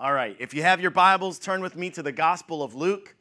All right, if you have your Bibles, turn with me to the Gospel of Luke.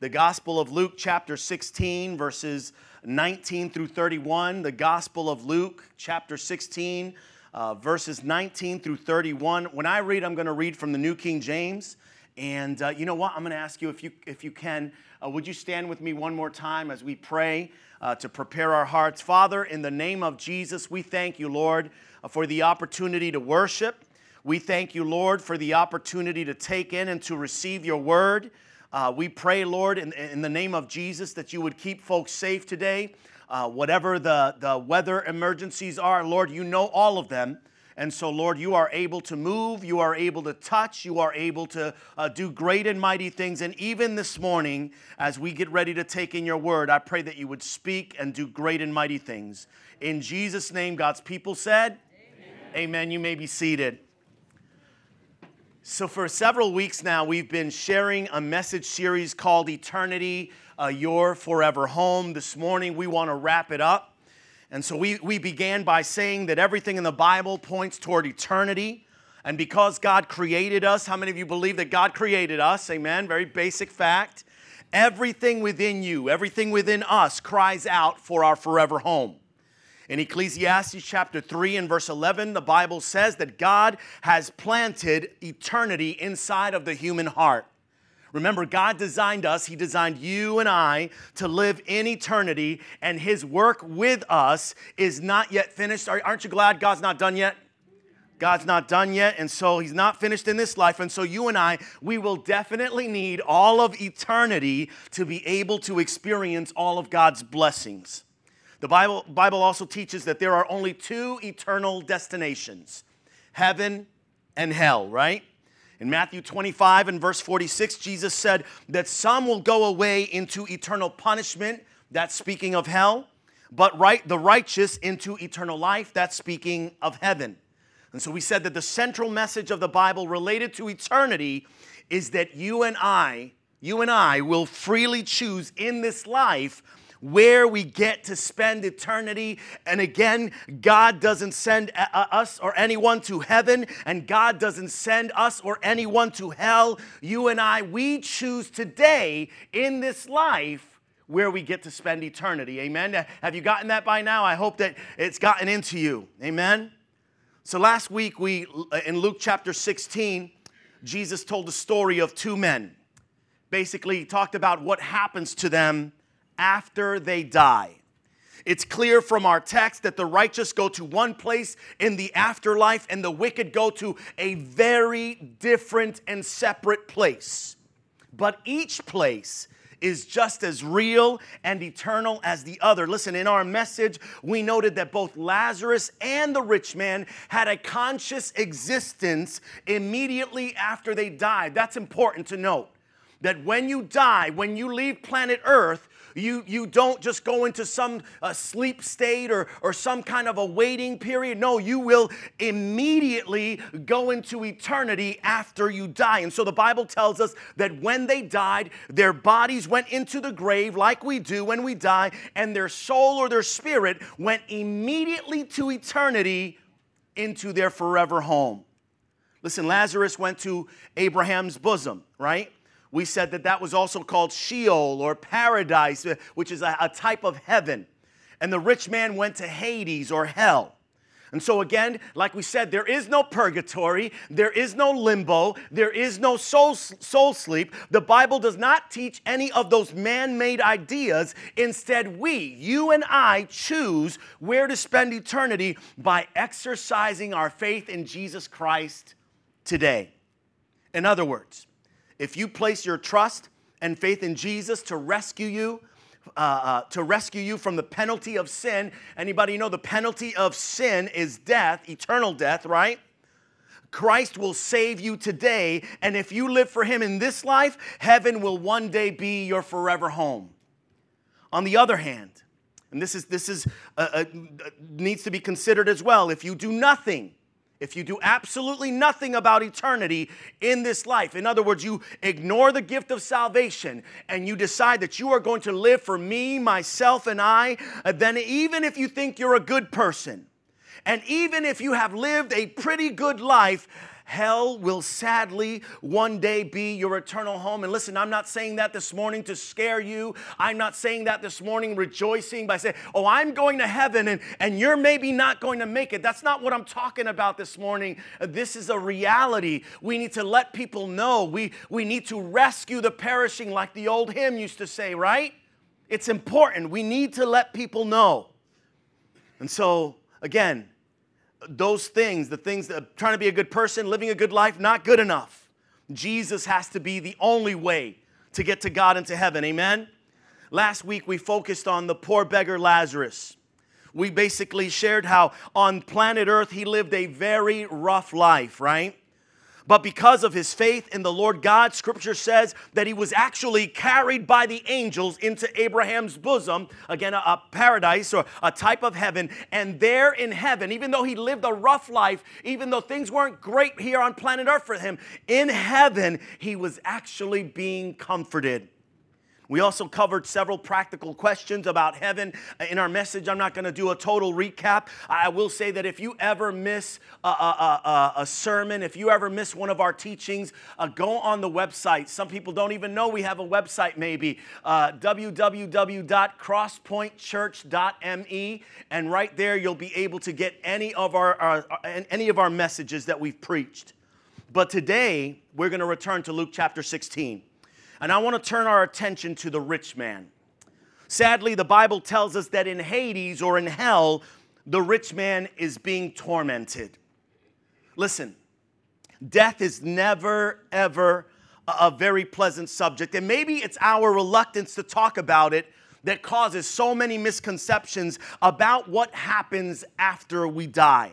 The Gospel of Luke, chapter 16, verses 19 through 31. The Gospel of Luke, chapter 16, uh, verses 19 through 31. When I read, I'm going to read from the New King James. And uh, you know what? I'm going to ask you if you, if you can, uh, would you stand with me one more time as we pray uh, to prepare our hearts? Father, in the name of Jesus, we thank you, Lord, uh, for the opportunity to worship. We thank you, Lord, for the opportunity to take in and to receive your word. Uh, we pray, Lord, in, in, the name of Jesus, that you would keep folks safe today. Uh, whatever the, the weather emergencies are, Lord, you know all of them. And so, Lord, you are able to move, you are able to touch, you are able to uh, do great and mighty things. And even this morning, as we get ready to take in your word, I pray that you would speak and do great and mighty things. In Jesus' name, God's people said, Amen. Amen. You may be seated. So, for several weeks now, we've been sharing a message series called Eternity, uh, Your Forever Home. This morning, we want to wrap it up. And so, we, we began by saying that everything in the Bible points toward eternity. And because God created us, how many of you believe that God created us? Amen. Very basic fact. Everything within you, everything within us cries out for our forever home. In Ecclesiastes chapter 3 and verse 11, the Bible says that God has planted eternity inside of the human heart. Remember, God designed us, He designed you and I to live in eternity, and His work with us is not yet finished. Aren't you glad God's not done yet? God's not done yet, and so He's not finished in this life. And so, you and I, we will definitely need all of eternity to be able to experience all of God's blessings. The Bible, Bible also teaches that there are only two eternal destinations heaven and hell, right? In Matthew 25 and verse 46, Jesus said that some will go away into eternal punishment, that's speaking of hell, but right, the righteous into eternal life, that's speaking of heaven. And so we said that the central message of the Bible related to eternity is that you and I, you and I will freely choose in this life where we get to spend eternity. And again, God doesn't send uh, uh, us or anyone to heaven, and God doesn't send us or anyone to hell. You and I, we choose today in this life where we get to spend eternity. Amen. Have you gotten that by now? I hope that it's gotten into you. Amen. So last week we in Luke chapter 16, Jesus told the story of two men. Basically, he talked about what happens to them after they die. It's clear from our text that the righteous go to one place in the afterlife and the wicked go to a very different and separate place. But each place is just as real and eternal as the other. Listen, in our message, we noted that both Lazarus and the rich man had a conscious existence immediately after they died. That's important to note. That when you die, when you leave planet Earth, you, you don't just go into some uh, sleep state or, or some kind of a waiting period. No, you will immediately go into eternity after you die. And so the Bible tells us that when they died, their bodies went into the grave like we do when we die, and their soul or their spirit went immediately to eternity into their forever home. Listen, Lazarus went to Abraham's bosom, right? We said that that was also called Sheol or paradise, uh, which is a, a, type of heaven. And the rich man went to Hades or hell. And so, again, like we said, there is no purgatory, there is no limbo, there is no soul, soul sleep. The Bible does not teach any of those man made ideas. Instead, we, you and I, choose where to spend eternity by exercising our faith in Jesus Christ today. In other words, if you place your trust and faith in Jesus to rescue you, uh, uh, to rescue you from the penalty of sin. Anybody know the penalty of sin is death, eternal death, right? Christ will save you today, and if you live for Him in this life, heaven will one day be your forever home. On the other hand, and this is this is uh, uh needs to be considered as well. If you do nothing, if you do absolutely nothing about eternity in this life, in other words, you ignore the gift of salvation and you decide that you are going to live for me, myself, and I, uh, then even if you think you're a good person, and even if you have lived a pretty good life, hell will sadly one day be your eternal home. And listen, I'm not saying that this morning to scare you. I'm not saying that this morning rejoicing by saying, oh, I'm going to heaven and, and you're maybe not going to make it. That's not what I'm talking about this morning. This is a reality. We need to let people know. We, we need to rescue the perishing, like the old hymn used to say, right? It's important. We need to let people know. And so, again, those things, the things that trying to be a good person, living a good life, not good enough. Jesus has to be the only way to get to God and to heaven. Amen? Last week we focused on the poor beggar Lazarus. We basically shared how on planet Earth he lived a very rough life, right? But because of his faith in the Lord God, scripture says that he was actually carried by the angels into Abraham's bosom, again, a, a, paradise or a type of heaven. And there in heaven, even though he lived a rough life, even though things weren't great here on planet Earth for him, in heaven, he was actually being comforted. We also covered several practical questions about heaven in our message. I'm not going to do a total recap. I will say that if you ever miss a, a, a, a sermon, if you ever miss one of our teachings, uh, go on the website. Some people don't even know we have a website, maybe uh, www.crosspointchurch.me, and right there you'll be able to get any of our, our any of our messages that we've preached. But today we're going to return to Luke chapter 16. And I want to turn our attention to the rich man. Sadly, the Bible tells us that in Hades or in hell, the rich man is being tormented. Listen, death is never, ever a very pleasant subject. And maybe it's our reluctance to talk about it that causes so many misconceptions about what happens after we die.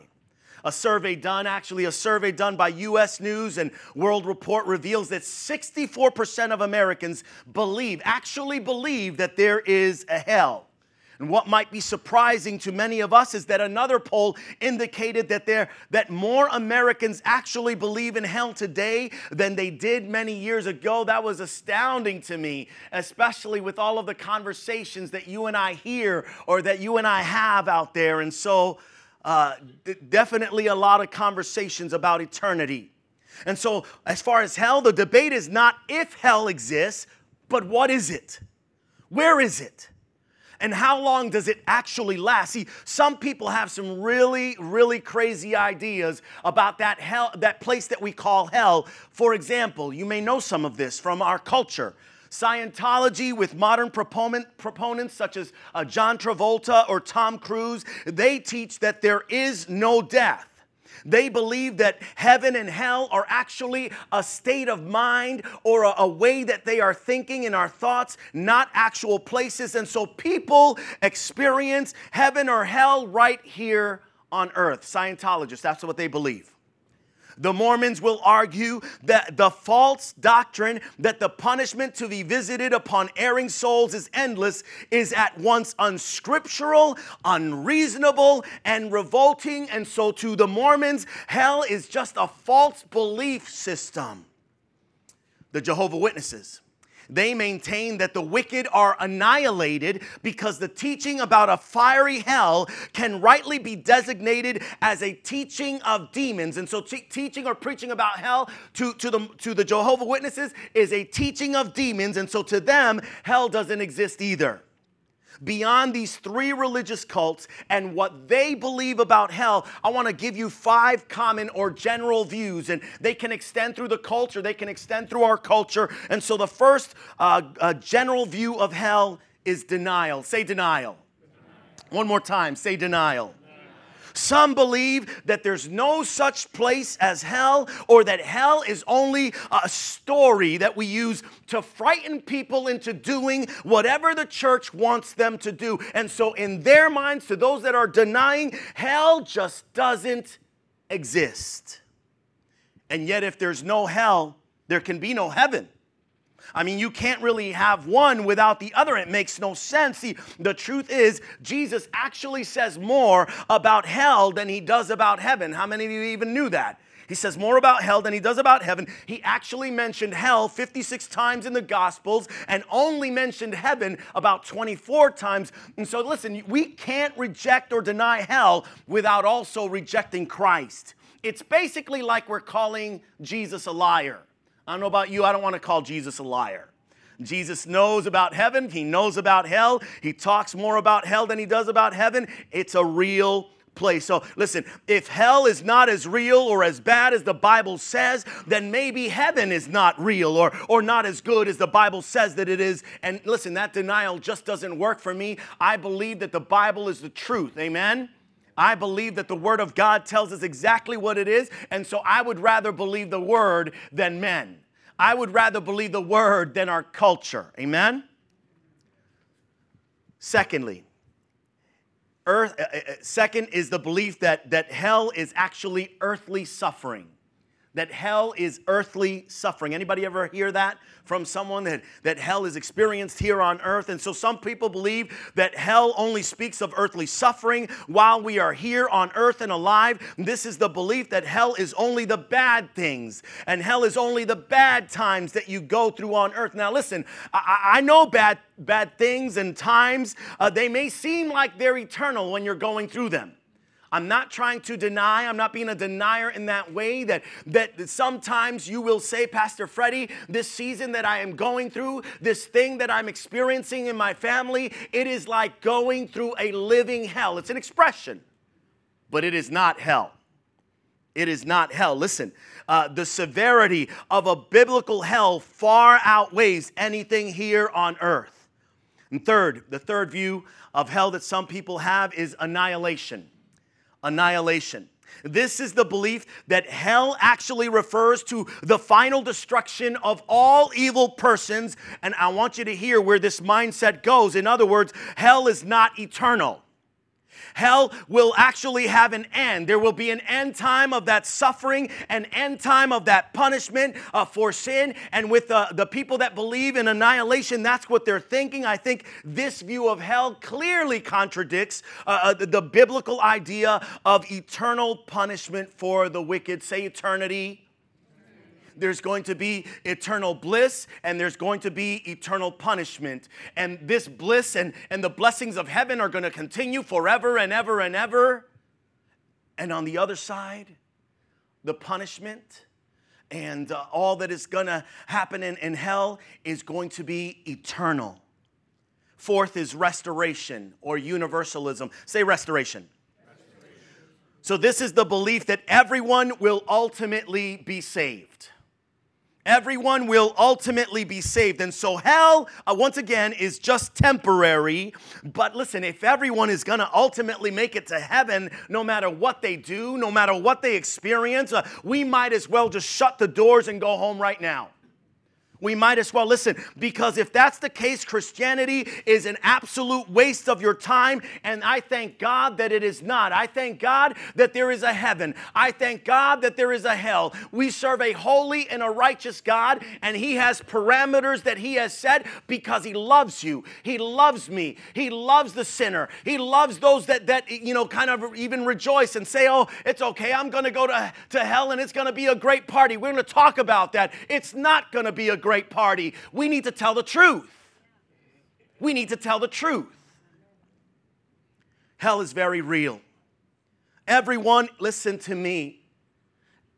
A survey done, actually, a survey done by US News and World Report reveals that 64% of Americans believe, actually believe, that there is a hell. And what might be surprising to many of us is that another poll indicated that there that more Americans actually believe in hell today than they did many years ago. That was astounding to me, especially with all of the conversations that you and I hear or that you and I have out there. And so uh, definitely a lot of conversations about eternity. And so, as far as hell, the debate is not if hell exists, but what is it? Where is it? And how long does it actually last? See, some people have some really, really crazy ideas about that hell, that place that we call hell. For example, you may know some of this from our culture. Scientology, with modern proponent, proponents such as uh, John Travolta or Tom Cruise, they teach that there is no death. They believe that heaven and hell are actually a state of mind or a, a, way that they are thinking in our thoughts, not actual places. And so people experience heaven or hell right here on earth. Scientologists, that's what they believe. The Mormons will argue that the false doctrine that the punishment to be visited upon erring souls is endless is at once unscriptural, unreasonable, and revolting. And so, to the Mormons, hell is just a false belief system. The Jehovah Witnesses they maintain that the wicked are annihilated because the teaching about a fiery hell can rightly be designated as a teaching of demons. And so, teaching or preaching about hell to, to, the, to the Jehovah Witnesses is a teaching of demons. And so, to them, hell doesn't exist either beyond these three religious cults and what they believe about hell, I want to give you five common or general views, and they can extend through the culture, they can extend through our culture. And so the first uh, uh, general view of hell is denial. Say denial. denial. One more time, say denial. Some believe that there's no such place as hell or that hell is only a story that we use to frighten people into doing whatever the church wants them to do. And so, in their minds, to those that are denying, hell just doesn't exist. And yet, if there's no hell, there can be no heaven. I mean, you can't really have one without the other. It makes no sense. See, the truth is, Jesus actually says more about hell than he does about heaven. How many of you even knew that? He says more about hell than he does about heaven. He actually mentioned hell 56 times in the Gospels and only mentioned heaven about 24 times. And so, listen, we can't reject or deny hell without also rejecting Christ. it's basically like we're calling Jesus a liar. I don't know about you, I don't want to call Jesus a liar. Jesus knows about heaven, he knows about hell, he talks more about hell than he does about heaven. It's a real place. So listen, if hell is not as real or as bad as the Bible says, then maybe heaven is not real or, or not as good as the Bible says that it is. And listen, that denial just doesn't work for me. I believe that the Bible is the truth. Amen? I believe that the Word of God tells us exactly what it is, and so I would rather believe the Word than men. I would rather believe the Word than our culture. Amen? Secondly, earth, uh, uh, uh, second is the belief that, that hell is actually earthly suffering that hell is earthly suffering anybody ever hear that from someone that, that hell is experienced here on earth. And so some people believe that hell only speaks of earthly suffering while we are here on earth and alive. This is the belief that hell is only the bad things and hell is only the bad times that you go through on earth. Now, listen, I, I know bad, bad things and times, uh, they may seem like they're eternal when you're going through them. I'm not trying to deny, I'm not being a denier in that way that, that sometimes you will say, Pastor Freddie, this season that I am going through, this thing that I'm experiencing in my family, it is like going through a living hell. It's an expression, but it is not hell. It is not hell. Listen, uh, the severity of a biblical hell far outweighs anything here on earth. And third, the third view of hell that some people have is annihilation annihilation. This is the belief that hell actually refers to the final destruction of all evil persons. And I want you to hear where this mindset goes. In other words, hell is not eternal. Hell will actually have an end. There will be an end time of that suffering, an end time of that punishment uh, for sin. And with the, the people that believe in annihilation, that's what they're thinking. I think this view of hell clearly contradicts uh, uh the, the biblical idea of eternal punishment for the wicked. Say eternity there's going to be eternal bliss and there's going to be eternal punishment. And this bliss and, and the blessings of heaven are going to continue forever and ever and ever. And on the other side, the punishment and uh, all that is going to happen in, in hell is going to be eternal. Fourth is restoration or universalism. Say restoration. restoration. So, this is the belief that everyone will ultimately be saved everyone will ultimately be saved. And so, hell, uh, once again, is just temporary. But listen, if everyone is going to ultimately make it to heaven, no matter what they do, no matter what they experience, uh, we might as well just shut the doors and go home right now we might as well listen because if that's the case, Christianity is an absolute waste of your time. And I thank God that it is not. I thank God that there is a heaven. I thank God that there is a hell. We serve a holy and a righteous God, and He has parameters that He has set because He loves you. He loves me. He loves the sinner. He loves those that, that you know, kind of even rejoice and say, oh, it's okay. I'm going to go to, to hell and it's going to be a great party. We're going to talk about that. It's not going to be a great party. We need to tell the truth. We need to tell the truth. Hell is very real. Everyone, listen to me.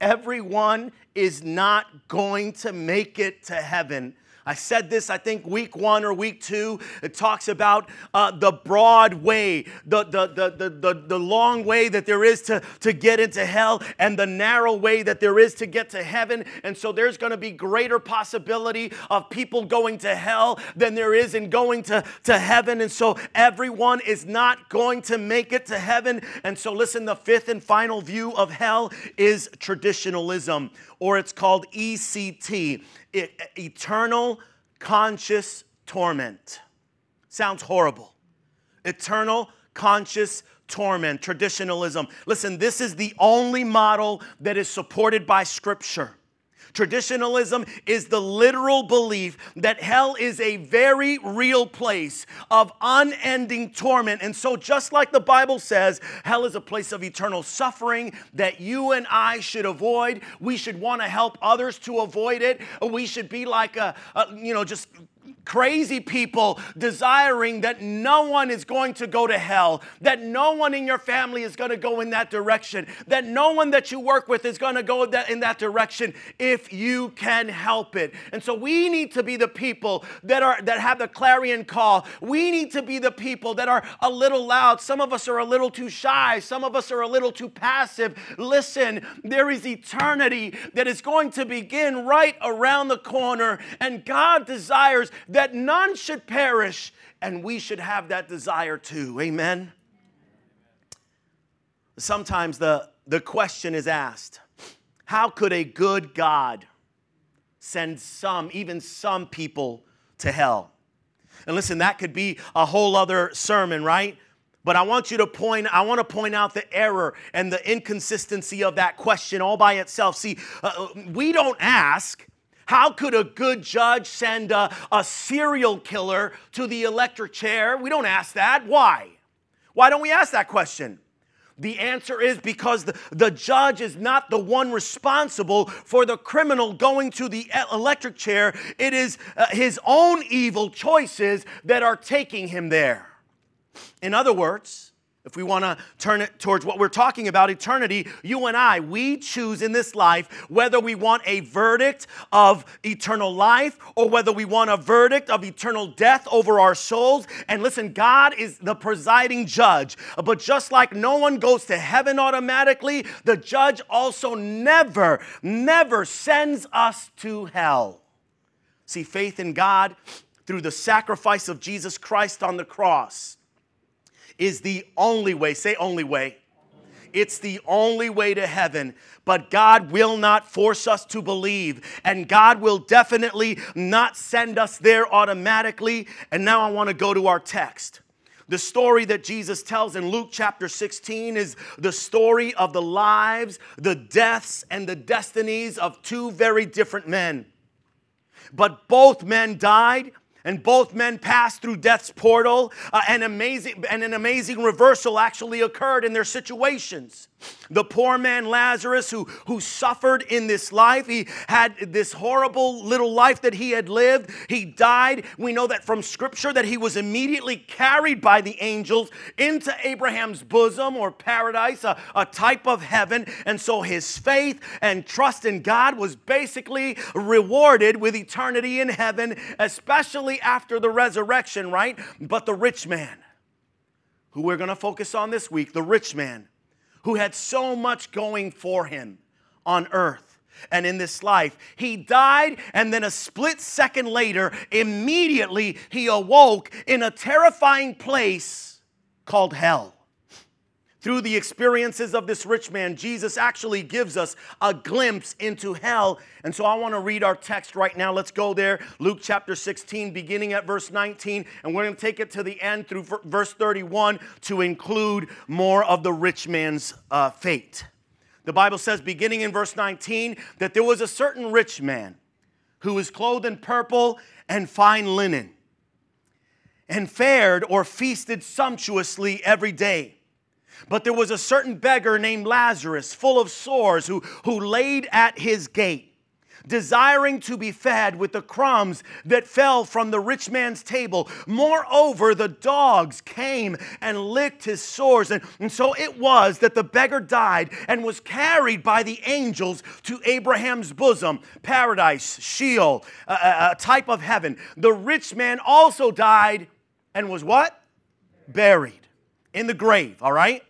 Everyone is not going to make it to heaven I said this, I think, week one or week two. It talks about uh, the broad way, the, the, the, the, the, the long way that there is to, to get into hell, and the narrow way that there is to get to heaven. And so there's going to be greater possibility of people going to hell than there is in going to, to heaven. And so everyone is not going to make it to heaven. And so, listen, the fifth and final view of hell is traditionalism, or it's called ECT eternal conscious torment. Sounds horrible. Eternal conscious torment, traditionalism. Listen, this is the only model that is supported by Scripture. Traditionalism is the literal belief that hell is a very real place of unending torment. And so, just like the Bible says, hell is a place of eternal suffering that you and I should avoid. We should want to help others to avoid it. We should be like a, a you know, just crazy people desiring that no one is going to go to hell, that no one in your family is going to go in that direction, that no one that you work with is going to go in that direction if you can help it. And so we need to be the people that are that have the clarion call. We need to be the people that are a little loud. Some of us are a little too shy, some of us are a little too passive. Listen, there is eternity that is going to begin right around the corner and God desires that none should perish, and we should have that desire too. Amen. Sometimes the, the question is asked how could a good God send some, even some people, to hell? And listen, that could be a whole other sermon, right? But I want you to point, I want to point out the error and the inconsistency of that question all by itself. See, uh, we don't ask, how could a good judge send a, a serial killer to the electric chair? We don't ask that. Why? Why don't we ask that question? The answer is because the, the judge is not the one responsible for the criminal going to the electric chair. It is uh, his own evil choices that are taking him there. In other words, if we want to turn it towards what we're talking about, eternity, you and I, we choose in this life whether we want a verdict of eternal life or whether we want a verdict of eternal death over our souls. And listen, God is the presiding judge. But just like no one goes to heaven automatically, the judge also never, never sends us to hell. See, faith in God through the sacrifice of Jesus Christ on the cross is the only way. Say, only way. It's the only way to heaven. But God will not force us to believe. And God will definitely not send us there automatically. And now I want to go to our text. The story that Jesus tells in Luke chapter 16 is the story of the lives, the deaths, and the destinies of two very different men. But both men died and both men passed through death's portal. Uh, and amazing and an amazing reversal actually occurred in their situations. The poor man Lazarus, who, who suffered in this life, he had this horrible little life that he had lived. He died. We know that from scripture that he was immediately carried by the angels into Abraham's bosom or paradise, a, a type of heaven. And so his faith and trust in God was basically rewarded with eternity in heaven, especially after the resurrection, right? But the rich man, who we're going to focus on this week, the rich man who had so much going for him on earth and in this life. He died, and then a split second later, immediately he awoke in a terrifying place called hell. Through the experiences of this rich man, Jesus actually gives us a glimpse into hell. And so I want to read our text right now. Let's go there. Luke chapter 16, beginning at verse 19. And we're going to take it to the end through verse 31 to include more of the rich man's uh, fate. The Bible says, beginning in verse 19, that there was a certain rich man who was clothed in purple and fine linen and fared or feasted sumptuously every day. But there was a certain beggar named Lazarus, full of sores, who, who laid at his gate, desiring to be fed with the crumbs that fell from the rich man's table. Moreover, the dogs came and licked his sores. And, and so it was that the beggar died and was carried by the angels to Abraham's bosom, paradise, Sheol, a, a type of heaven. The rich man also died and was what? Buried in the grave, all right?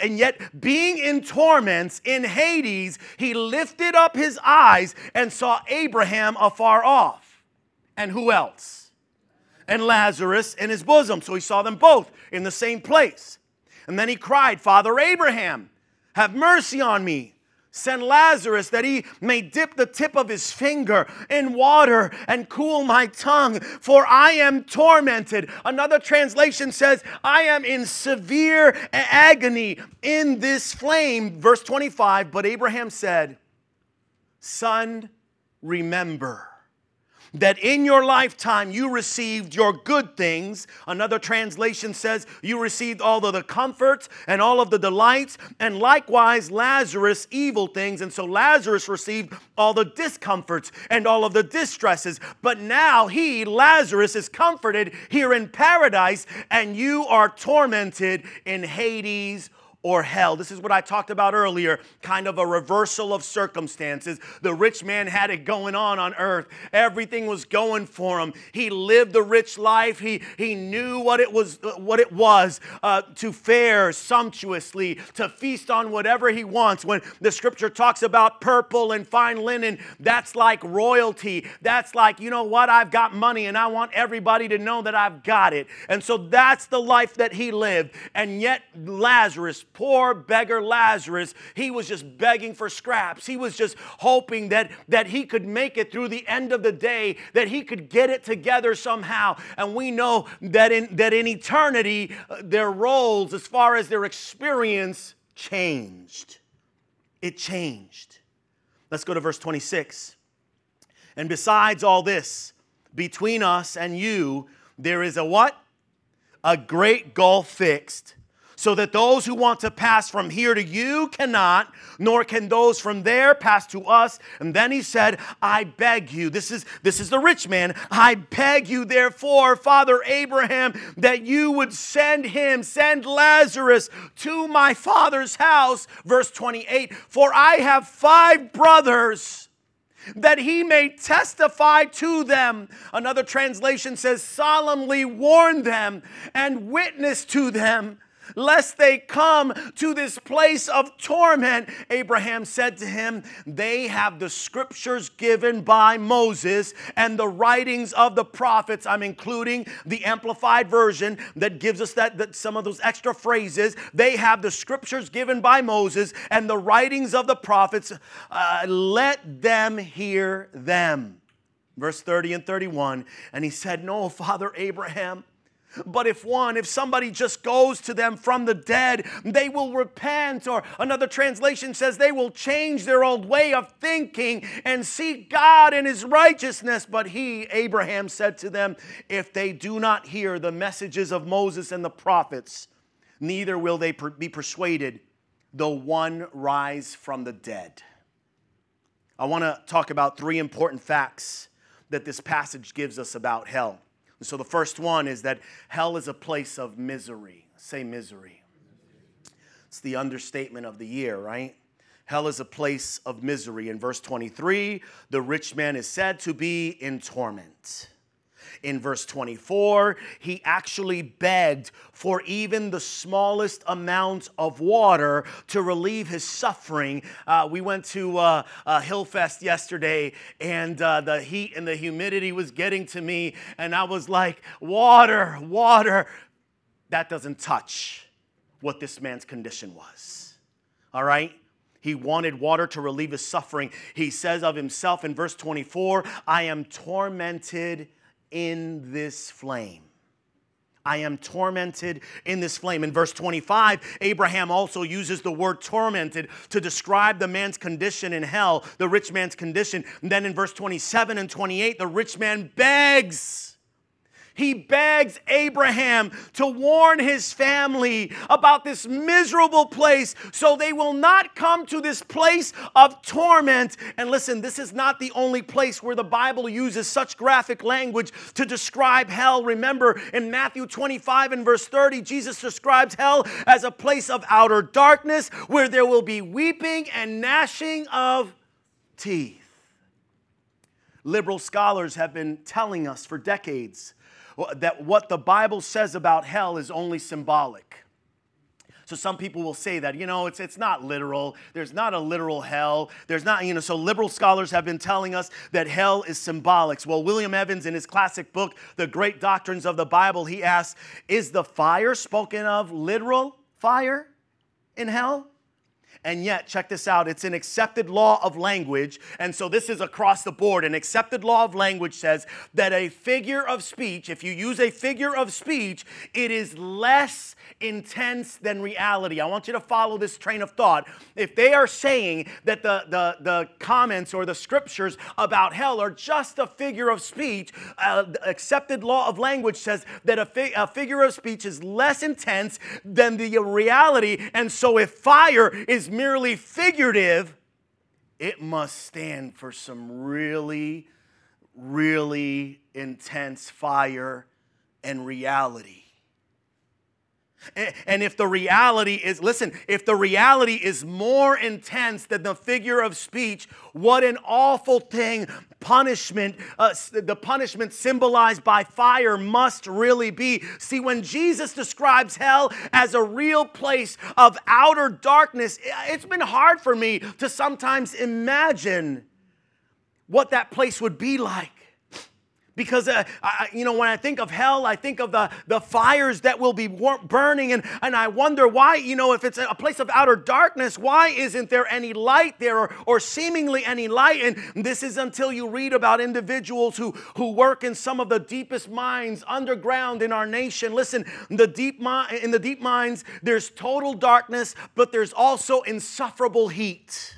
And yet, being in torments in Hades, he lifted up his eyes and saw Abraham afar off. And who else? And Lazarus in his bosom. So he saw them both in the same place. And then he cried, Father Abraham, have mercy on me Send Lazarus that he may dip the tip of his finger in water and cool my tongue, for I am tormented. Another translation says, I am in severe agony in this flame. Verse 25, but Abraham said, Son, remember that in your lifetime you received your good things. Another translation says you received all of the comforts and all of the delights, and likewise Lazarus evil things. And so Lazarus received all the discomforts and all of the distresses. But now he, Lazarus, is comforted here in paradise, and you are tormented in Hades or hell. This is what I talked about earlier, kind of a reversal of circumstances. The rich man had it going on on earth. Everything was going for him. He lived the rich life. He, he knew what it was, what it was uh, to fare sumptuously, to feast on whatever he wants. When the scripture talks about purple and fine linen, that's like royalty. That's like, you know what? I've got money and I want everybody to know that I've got it. And so that's the life that he lived. And yet Lazarus poor beggar Lazarus, he was just begging for scraps. He was just hoping that, that he could make it through the end of the day, that he could get it together somehow. And we know that in, that in eternity, uh, their roles, as far as their experience, changed. It changed. Let's go to verse 26. And besides all this, between us and you, there is a what? A great gulf fixed so that those who want to pass from here to you cannot, nor can those from there pass to us. And then he said, I beg you, this is this is the rich man, I beg you, therefore, Father Abraham, that you would send him, send Lazarus to my father's house. Verse 28, for I have five brothers that he may testify to them. Another translation says, solemnly warn them and witness to them lest they come to this place of torment. Abraham said to him, They have the scriptures given by Moses and the writings of the prophets. I'm including the amplified version that gives us that, that some of those extra phrases. They have the scriptures given by Moses and the writings of the prophets. Uh, let them hear them. Verse 30 and 31. And he said, No, Father Abraham. But if one, if somebody just goes to them from the dead, they will repent. Or another translation says they will change their old way of thinking and seek God in his righteousness. But he, Abraham, said to them, If they do not hear the messages of Moses and the prophets, neither will they be persuaded, though one rise from the dead. I want to talk about three important facts that this passage gives us about hell. So the first one is that hell is a place of misery. Say misery. It's the understatement of the year, right? Hell is a place of misery. In verse 23, the rich man is said to be in torment in verse 24, he actually begged for even the smallest amount of water to relieve his suffering. Uh, we went to uh, uh, Hillfest yesterday, and uh, the heat and the humidity was getting to me, and I was like, water, water. That doesn't touch what this man's condition was. All right? He wanted water to relieve his suffering. He says of himself in verse 24, I am tormented in this flame. I am tormented in this flame. In verse 25, Abraham also uses the word tormented to describe the man's condition in hell, the rich man's condition. And then in verse 27 and 28, the rich man begs he begs Abraham to warn his family about this miserable place so they will not come to this place of torment. And listen, this is not the only place where the Bible uses such graphic language to describe hell. Remember, in Matthew 25 and verse 30, Jesus describes hell as a place of outer darkness where there will be weeping and gnashing of teeth. Liberal scholars have been telling us for decades that what the Bible says about hell is only symbolic. So some people will say that, you know, it's, it's not literal. There's not a literal hell. There's not, you know, so liberal scholars have been telling us that hell is symbolic. Well, William Evans, in his classic book, The Great Doctrines of the Bible, he asks, is the fire spoken of literal fire in hell? And yet, check this out it's an accepted law of language. And so, this is across the board. An accepted law of language says that a figure of speech, if you use a figure of speech, it is less intense than reality. I want you to follow this train of thought. If they are saying that the, the, the comments or the scriptures about hell are just a figure of speech, uh, accepted law of language says that a, fi- a figure of speech is less intense than the reality. And so if fire is merely figurative, it must stand for some really, really intense fire and reality. And if the reality is, listen, if the reality is more intense than the figure of speech, what an awful thing punishment, uh, the punishment symbolized by fire must really be. See, when Jesus describes hell as a real place of outer darkness, it's been hard for me to sometimes imagine what that place would be like. Because, uh, I, you know, when I think of hell, I think of the, the fires that will be burning, and, and I wonder why, you know, if it's a place of outer darkness, why isn't there any light there or, or seemingly any light? And this is until you read about individuals who, who work in some of the deepest mines underground in our nation. Listen, the deep mi- in the deep mines, there's total darkness, but there's also insufferable heat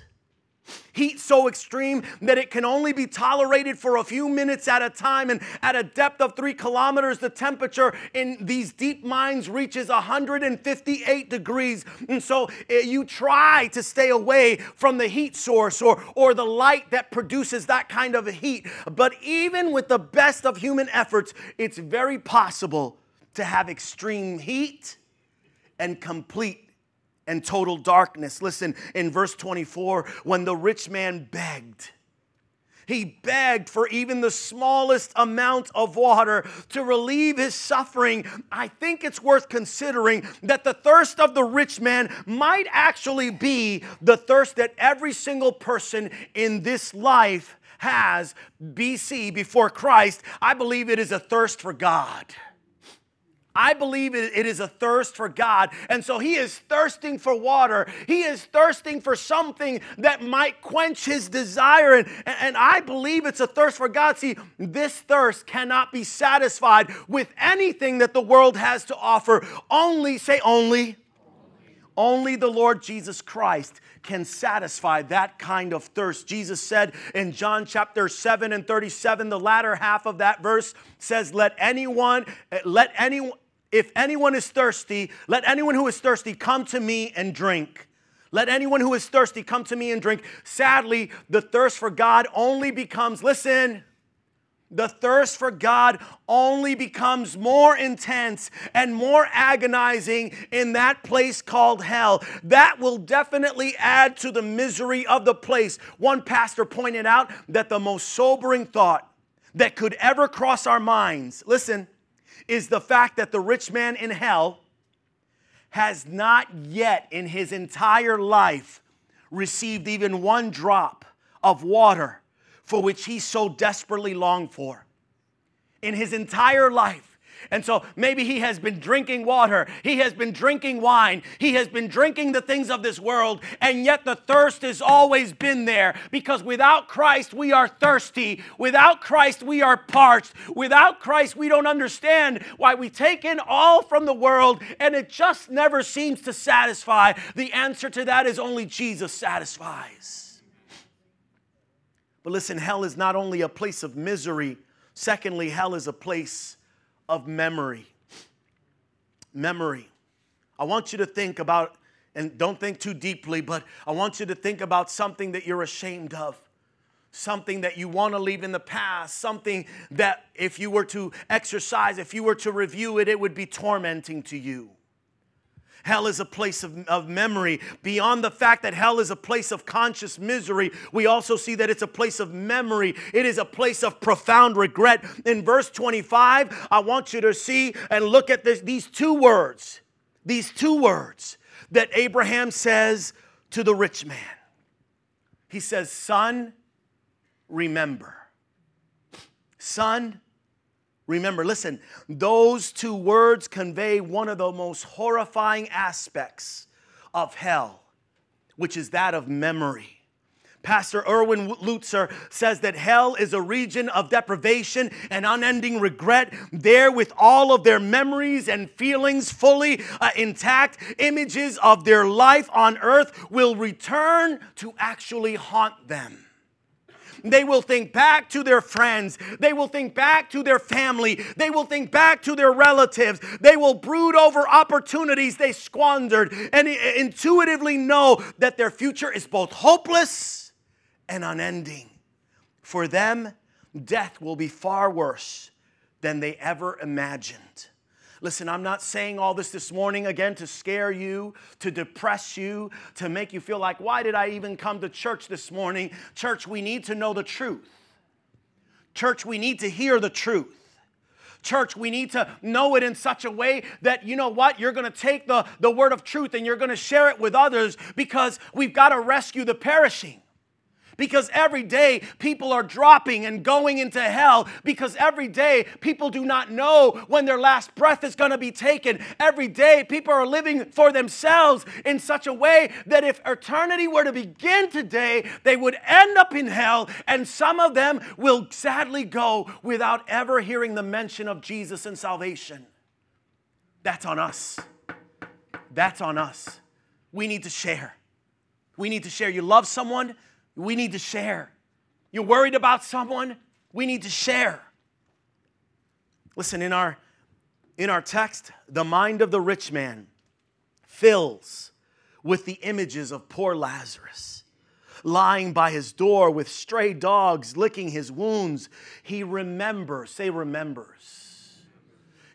heat so extreme that it can only be tolerated for a few minutes at a time. And at a depth of three kilometers, the temperature in these deep mines reaches 158 degrees. And so eh, you try to stay away from the heat source or, or the light that produces that kind of heat. But even with the best of human efforts, it's very possible to have extreme heat and complete and total darkness. Listen, in verse 24, when the rich man begged, he begged for even the smallest amount of water to relieve his suffering. I think it's worth considering that the thirst of the rich man might actually be the thirst that every single person in this life has BC before Christ. I believe it is a thirst for God. I believe it is a thirst for God. And so he is thirsting for water. He is thirsting for something that might quench his desire. And, and I believe it's a thirst for God. See, this thirst cannot be satisfied with anything that the world has to offer. Only, say only, only the Lord Jesus Christ can satisfy that kind of thirst. Jesus said in John chapter 7 and 37, the latter half of that verse says, Let anyone, let anyone, if anyone is thirsty, let anyone who is thirsty come to me and drink. Let anyone who is thirsty come to me and drink. Sadly, the thirst for God only becomes, listen, the thirst for God only becomes more intense and more agonizing in that place called hell. That will definitely add to the misery of the place. One pastor pointed out that the most sobering thought that could ever cross our minds, listen, is the fact that the rich man in hell has not yet in his entire life received even one drop of water for which he so desperately longed for. In his entire life, and so maybe he has been drinking water, he has been drinking wine, he has been drinking the things of this world, and yet the thirst has always been there because without Christ we are thirsty. Without Christ we are parched. Without Christ we don't understand why we take in all from the world and it just never seems to satisfy. The answer to that is only Jesus satisfies. But listen, hell is not only a place of misery, secondly, hell is a place of memory. Memory. I want you to think about, and don't think too deeply, but I want you to think about something that you're ashamed of. Something that you want to leave in the past, something that if you were to exercise, if you were to review it, it would be tormenting to you. Hell is a place of, of memory. Beyond the fact that hell is a place of conscious misery, we also see that it's a place of memory. It is a place of profound regret. In verse 25, I want you to see and look at this, these two words, these two words that Abraham says to the rich man. He says, Son, remember. Son, Remember, listen, those two words convey one of the most horrifying aspects of hell. which is that of memory. Pastor Erwin Lutzer says that hell is a region of deprivation and unending regret. There, with all of their memories and feelings fully uh, intact, images of their life on earth will return to actually haunt them. They will think back to their friends. They will think back to their family. They will think back to their relatives. They will brood over opportunities they squandered and intuitively know that their future is both hopeless and unending. For them, death will be far worse than they ever imagined. Listen, I'm not saying all this this morning again to scare you, to depress you, to make you feel like, why did I even come to church this morning? Church, we need to know the truth. Church, we need to hear the truth. Church, we need to know it in such a way that, you know what, you're going to take the, the word of truth and you're going to share it with others because we've got to rescue the perishing. Because every day people are dropping and going into hell. Because every day people do not know when their last breath is going to be taken. Every day people are living for themselves in such a way that if eternity were to begin today, they would end up in hell. And some of them will sadly go without ever hearing the mention of Jesus and salvation. That's on us. That's on us. We need to share. We need to share. You love someone, we need to share. You're worried about someone? We need to share. Listen, in our in our text, the mind of the rich man fills with the images of poor Lazarus lying by his door with stray dogs licking his wounds. He remembers, say remembers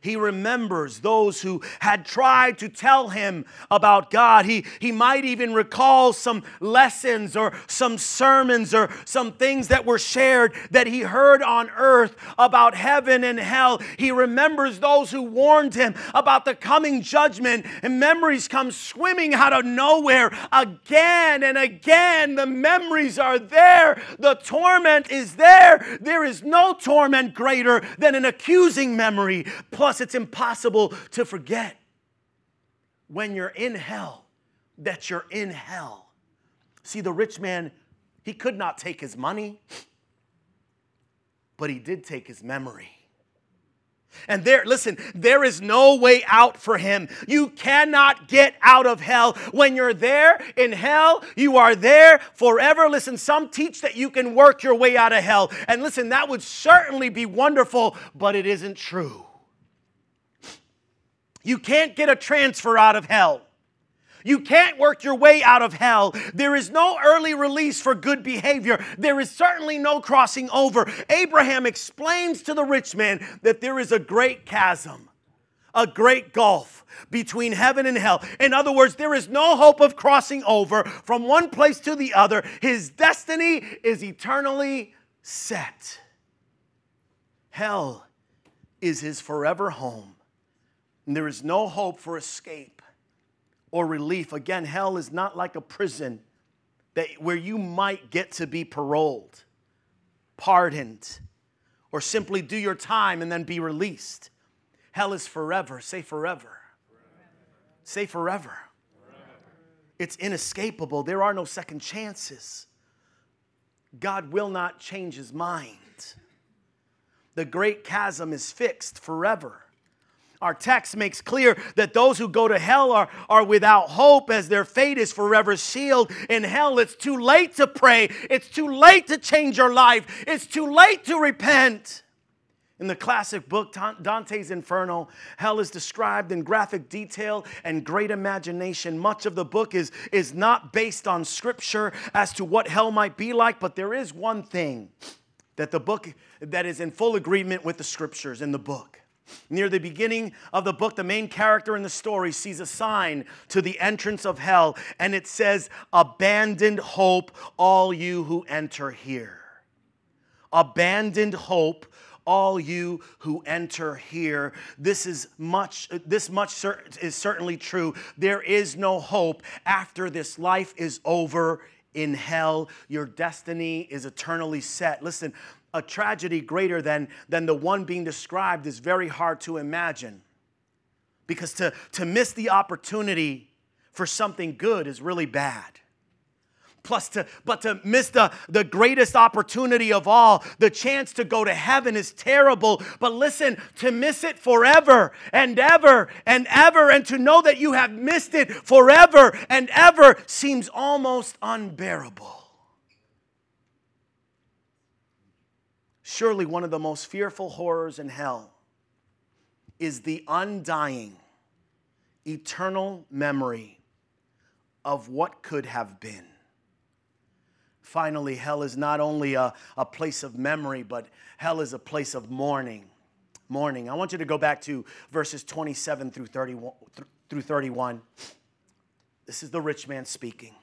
he remembers those who had tried to tell him about God. He, he might even recall some lessons or some sermons or some things that were shared that he heard on earth about heaven and hell. He remembers those who warned him about the coming judgment, and memories come swimming out of nowhere again and again. The memories are there, the torment is there. There is no torment greater than an accusing memory. Plus, it's impossible to forget when you're in hell that you're in hell. See, the rich man, he could not take his money, but he did take his memory. And there, listen, there is no way out for him. You cannot get out of hell. When you're there in hell, you are there forever. Listen, some teach that you can work your way out of hell. And listen, that would certainly be wonderful, but it isn't true. You can't get a transfer out of hell. You can't work your way out of hell. There is no early release for good behavior. There is certainly no crossing over. Abraham explains to the rich man that there is a great chasm, a great gulf between heaven and hell. In other words, there is no hope of crossing over from one place to the other. His destiny is eternally set. Hell is his forever home. And there is no hope for escape or relief. Again, hell is not like a prison that, where you might get to be paroled, pardoned, or simply do your time and then be released. Hell is forever. Say forever. forever. Say forever. forever. It's inescapable. There are no second chances. God will not change his mind. The great chasm is fixed forever. Our text makes clear that those who go to hell are, are without hope as their fate is forever sealed in hell. It's too late to pray. It's too late to change your life. It's too late to repent. In the classic book, Dante's Inferno, hell is described in graphic detail and great imagination. Much of the book is, is not based on scripture as to what hell might be like, but there is one thing that the book that is in full agreement with the scriptures in the book. Near the beginning of the book, the main character in the story sees a sign to the entrance of hell, and it says, Abandoned hope, all you who enter here. Abandoned hope, all you who enter here. This is much, this much is certainly true. There is no hope after this life is over in hell. Your destiny is eternally set. Listen, a tragedy greater than, than the one being described is very hard to imagine. Because to, to miss the opportunity for something good is really bad. plus to but to miss the, the greatest opportunity of all the chance to go to heaven is terrible but listen to miss it forever and ever and ever and to know that you have missed it forever and ever seems almost unbearable surely one of the most fearful horrors in hell is the undying eternal memory of what could have been Finally, hell is not only a, a place of memory, but hell is a place of mourning. Mourning. I want you to go back to verses 27 through 31. Through 31. This is the rich man speaking.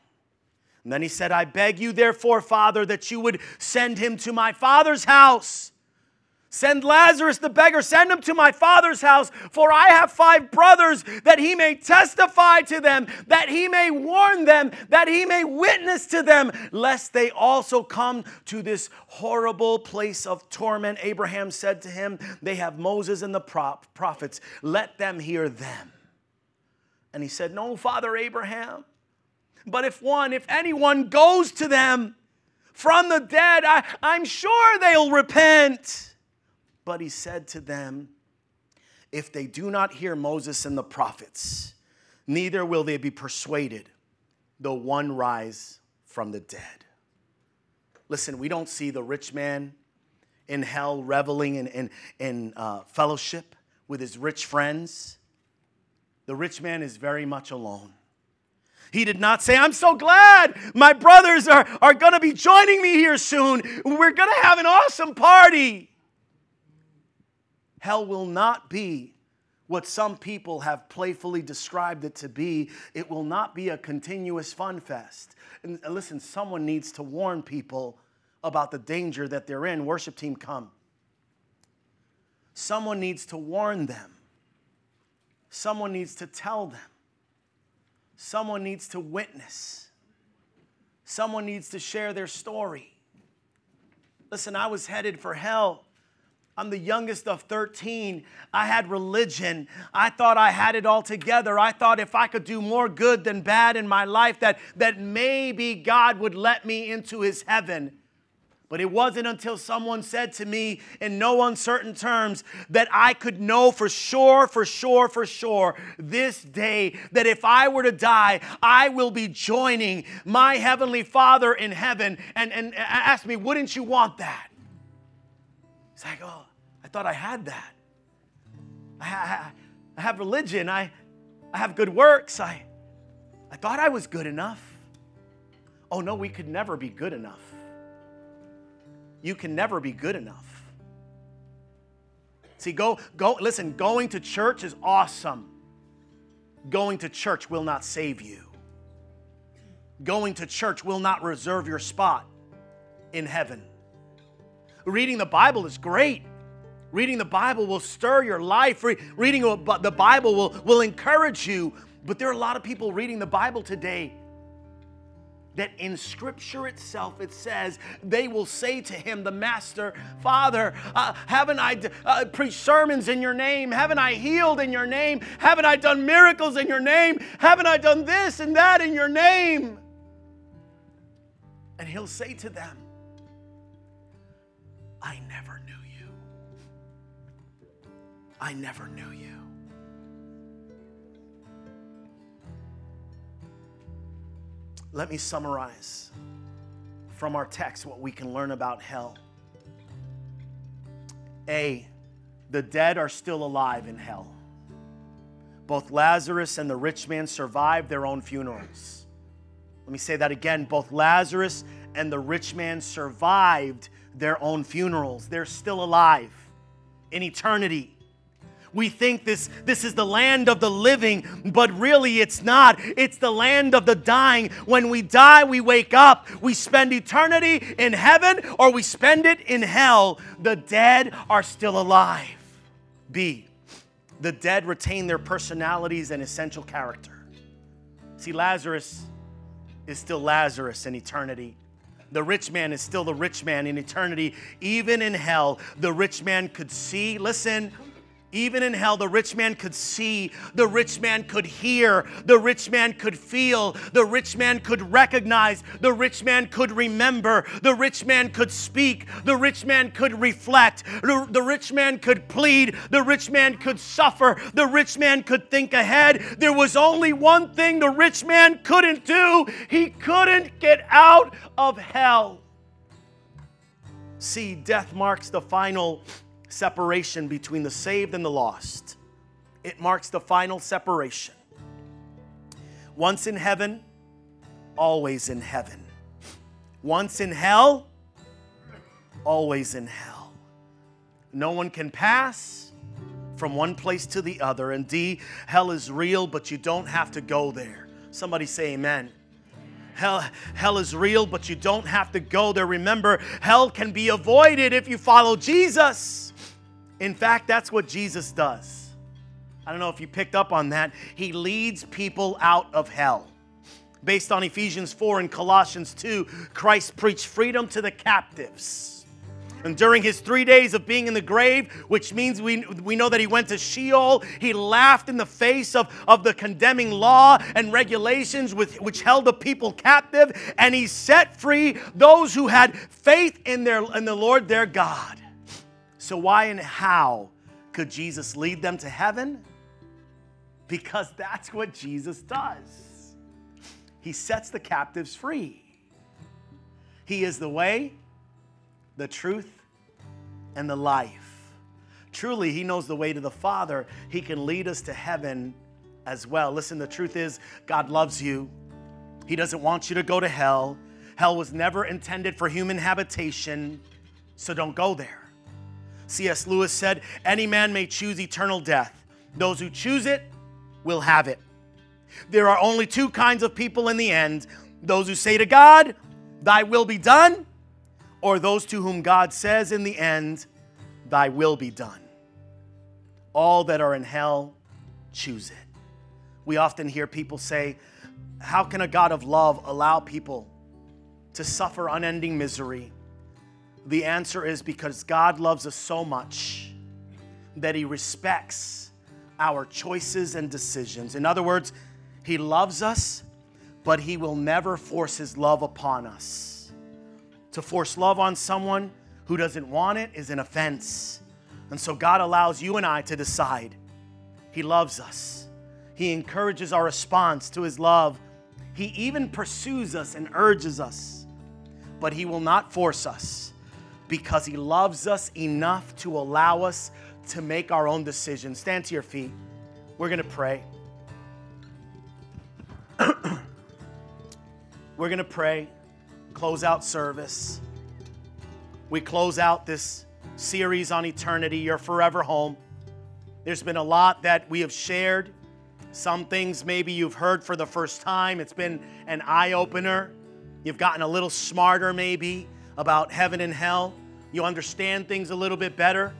And then he said, I beg you, therefore, Father, that you would send him to my father's house Send Lazarus the beggar, send him to my father's house, for I have five brothers, that he may testify to them, that he may warn them, that he may witness to them, lest they also come to this horrible place of torment. Abraham said to him, They have Moses and the prophets, let them hear them. And he said, No, Father Abraham, but if one, if anyone goes to them from the dead, I, I'm sure they'll repent. But he said to them, If they do not hear Moses and the prophets, neither will they be persuaded, though one rise from the dead. Listen, we don't see the rich man in hell reveling in, in, in uh, fellowship with his rich friends. The rich man is very much alone. He did not say, I'm so glad my brothers are, are going to be joining me here soon. We're going to have an awesome party. Hell will not be what some people have playfully described it to be. It will not be a continuous fun fest. And listen, someone needs to warn people about the danger that they're in. Worship team, come. Someone needs to warn them. Someone needs to tell them. Someone needs to witness. Someone needs to share their story. Listen, I was headed for hell I'm the youngest of 13. I had religion. I thought I had it all together. I thought if I could do more good than bad in my life, that, that maybe God would let me into his heaven. But it wasn't until someone said to me in no uncertain terms that I could know for sure, for sure, for sure this day that if I were to die, I will be joining my Heavenly Father in heaven. And, and asked me, wouldn't you want that? It's like, oh, I thought I had that. I, I have religion. I, I have good works. I, I thought I was good enough. Oh, no, we could never be good enough. You can never be good enough. See, go, go, listen, going to church is awesome. Going to church will not save you. Going to church will not reserve your spot in heaven. Reading the Bible is great. Reading the Bible will stir your life. Reading the Bible will, will encourage you. But there are a lot of people reading the Bible today that in Scripture itself it says they will say to him, the Master, Father, uh, haven't I uh, preached sermons in your name? Haven't I healed in your name? Haven't I done miracles in your name? Haven't I done this and that in your name? And he'll say to them, I never knew you. I never knew you. Let me summarize from our text what we can learn about hell. A, the dead are still alive in hell. Both Lazarus and the rich man survived their own funerals. Let me say that again. Both Lazarus and the rich man survived their own funerals. They're still alive in eternity. We think this, this is the land of the living, but really it's not. It's the land of the dying. When we die, we wake up. We spend eternity in heaven or we spend it in hell. The dead are still alive. B, the dead retain their personalities and essential character. See, Lazarus is still Lazarus in eternity. The rich man is still the rich man in eternity. Even in hell, the rich man could see, listen, Even in hell, the rich man could see, the rich man could hear, the rich man could feel, the rich man could recognize, the rich man could remember, the rich man could speak, the rich man could reflect, the, rich man could plead, the rich man could suffer, the rich man could think ahead. There was only one thing the rich man couldn't do he couldn't get out of hell. See, death marks the final separation between the saved and the lost. It marks the final separation. Once in heaven, always in heaven. Once in hell, always in hell. No one can pass from one place to the other. And D, hell is real, but you don't have to go there. Somebody say amen. Hell, hell is real, but you don't have to go there. Remember, hell can be avoided if you follow Jesus. In fact, that's what Jesus does. I don't know if you picked up on that. He leads people out of hell. Based on Ephesians 4 and Colossians 2, Christ preached freedom to the captives. And during his three days of being in the grave, which means we, we know that he went to Sheol, he laughed in the face of, of the condemning law and regulations with, which held the people captive, and he set free those who had faith in, their, in the Lord their God. So, why and how could Jesus lead them to heaven? Because that's what Jesus does. He sets the captives free. He is the way, the truth, and the life. Truly, He knows the way to the Father. He can lead us to heaven as well. Listen, the truth is, God loves you. He doesn't want you to go to hell. Hell was never intended for human habitation, so don't go there. C.S. Lewis said, Any man may choose eternal death. Those who choose it will have it. There are only two kinds of people in the end those who say to God, Thy will be done, or those to whom God says in the end, Thy will be done. All that are in hell choose it. We often hear people say, How can a God of love allow people to suffer unending misery? The answer is because God loves us so much that He respects our choices and decisions. In other words, He loves us, but He will never force His love upon us. To force love on someone who doesn't want it is an offense. And so God allows you and I to decide. He loves us, He encourages our response to His love. He even pursues us and urges us, but He will not force us because He loves us enough to allow us to make our own decisions. Stand to your feet. We're going to pray. We're going to pray, close out service. We close out this series on eternity, your forever home. There's been a lot that we have shared. Some things maybe you've heard for the first time. It's been an eye opener. You've gotten a little smarter, maybe about heaven and hell. You understand things a little bit better.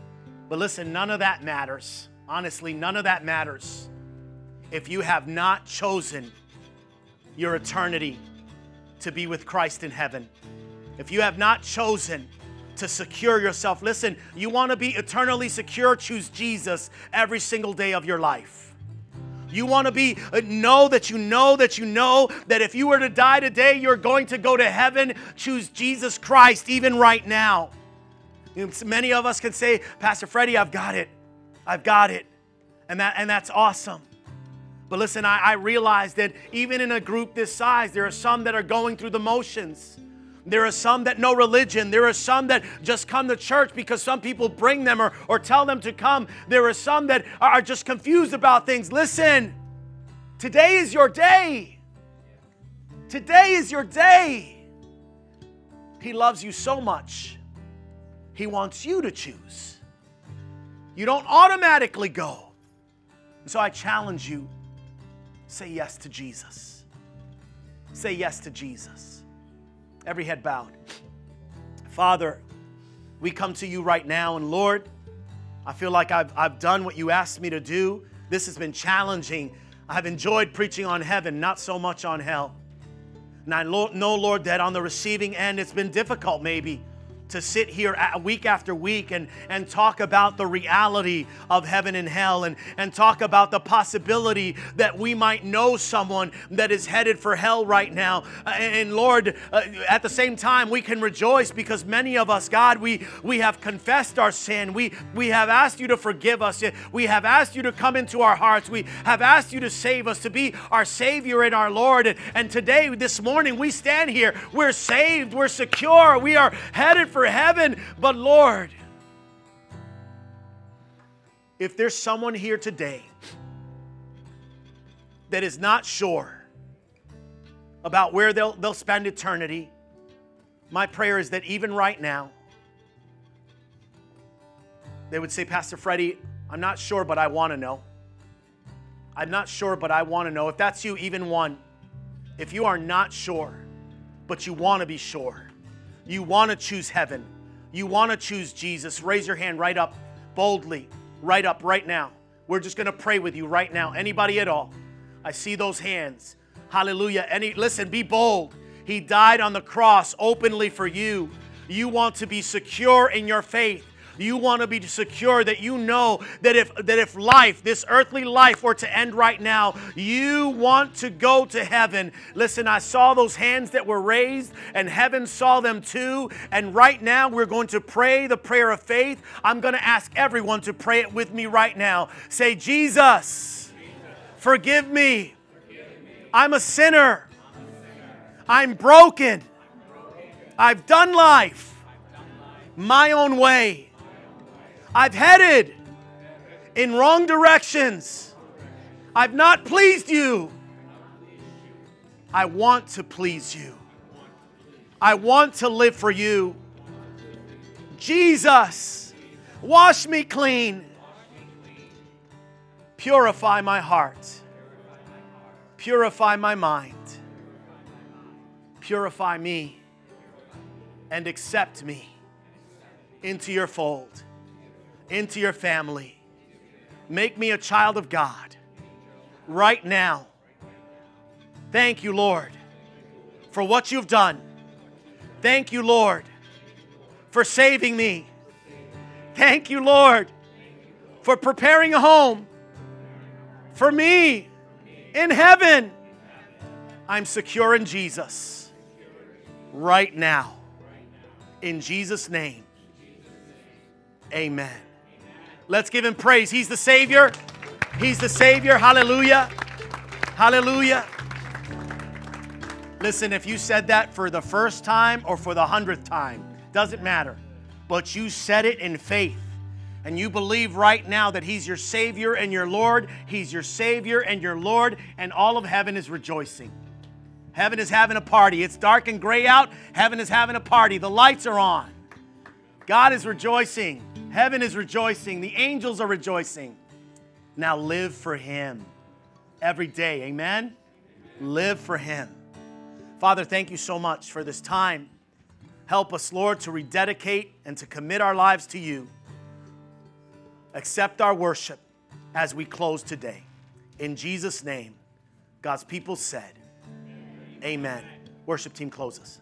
But listen, none of that matters. Honestly, none of that matters if you have not chosen your eternity to be with Christ in heaven. If you have not chosen to secure yourself, listen, you want to be eternally secure, choose Jesus every single day of your life. You want to be uh, know that you know that you know that if you were to die today, you're going to go to heaven. Choose Jesus Christ even right now. You know, many of us can say, Pastor Freddie, I've got it. I've got it. And, that, and that's awesome. But listen, I, I realize that even in a group this size, there are some that are going through the motions. There are some that know religion. There are some that just come to church because some people bring them or, or tell them to come. There are some that are just confused about things. Listen, today is your day. Today is your day. He loves you so much, He wants you to choose. You don't automatically go. so I challenge you say yes to Jesus. Say yes to Jesus every head bowed. Father, we come to you right now, and Lord, I feel like I've, I've done what you asked me to do. This has been challenging. I've enjoyed preaching on heaven, not so much on hell. And I know, Lord, that on the receiving end, it's been difficult maybe to sit here week after week and, and talk about the reality of heaven and hell and, and talk about the possibility that we might know someone that is headed for hell right now. Uh, and Lord, uh, at the same time, we can rejoice because many of us, God, we, we have confessed our sin. We, we have asked you to forgive us. We have asked you to come into our hearts. We have asked you to save us, to be our Savior and our Lord. And, and today, this morning, we stand here. We're saved. We're secure. We are headed for heaven. But Lord, if there's someone here today that is not sure about where they'll, they'll spend eternity, my prayer is that even right now, they would say, Pastor Freddie, I'm not sure, but I want to know. I'm not sure, but I want to know. If that's you, even one, if you are not sure, but you want to be sure, you want to choose heaven, you want to choose Jesus, raise your hand right up boldly, right up right now. We're just going to pray with you right now. Anybody at all? I see those hands. Hallelujah. Any listen, be bold. He died on the cross openly for you. You want to be secure in your faith. You want to be secure that you know that if that if life, this earthly life were to end right now, you want to go to heaven. Listen, I saw those hands that were raised and heaven saw them too. And right now we're going to pray the prayer of faith. I'm going to ask everyone to pray it with me right now. Say, Jesus, forgive me. I'm a sinner. I'm broken. I've done life my own way. I've headed in wrong directions. I've not pleased you. I want to please you. I want to live for you. Jesus, wash me clean. Purify my heart. Purify my mind. Purify me and accept me into your fold into your family. Make me a child of God right now. Thank you, Lord, for what you've done. Thank you, Lord, for saving me. Thank you, Lord, for preparing a home for me in heaven. I'm secure in Jesus right now. In Jesus' name, amen. Let's give him praise. He's the Savior. He's the Savior. Hallelujah. Hallelujah. Listen, if you said that for the first time or for the hundredth time, doesn't matter. But you said it in faith. And you believe right now that He's your Savior and your Lord. He's your Savior and your Lord. And all of heaven is rejoicing. Heaven is having a party. It's dark and gray out. Heaven is having a party. The lights are on. God is rejoicing. Heaven is rejoicing. The angels are rejoicing. Now live for Him every day. Amen? Live for Him. Father, thank you so much for this time. Help us, Lord, to rededicate and to commit our lives to you. Accept our worship as we close today. In Jesus' name, God's people said, Amen. Amen. Worship team closes.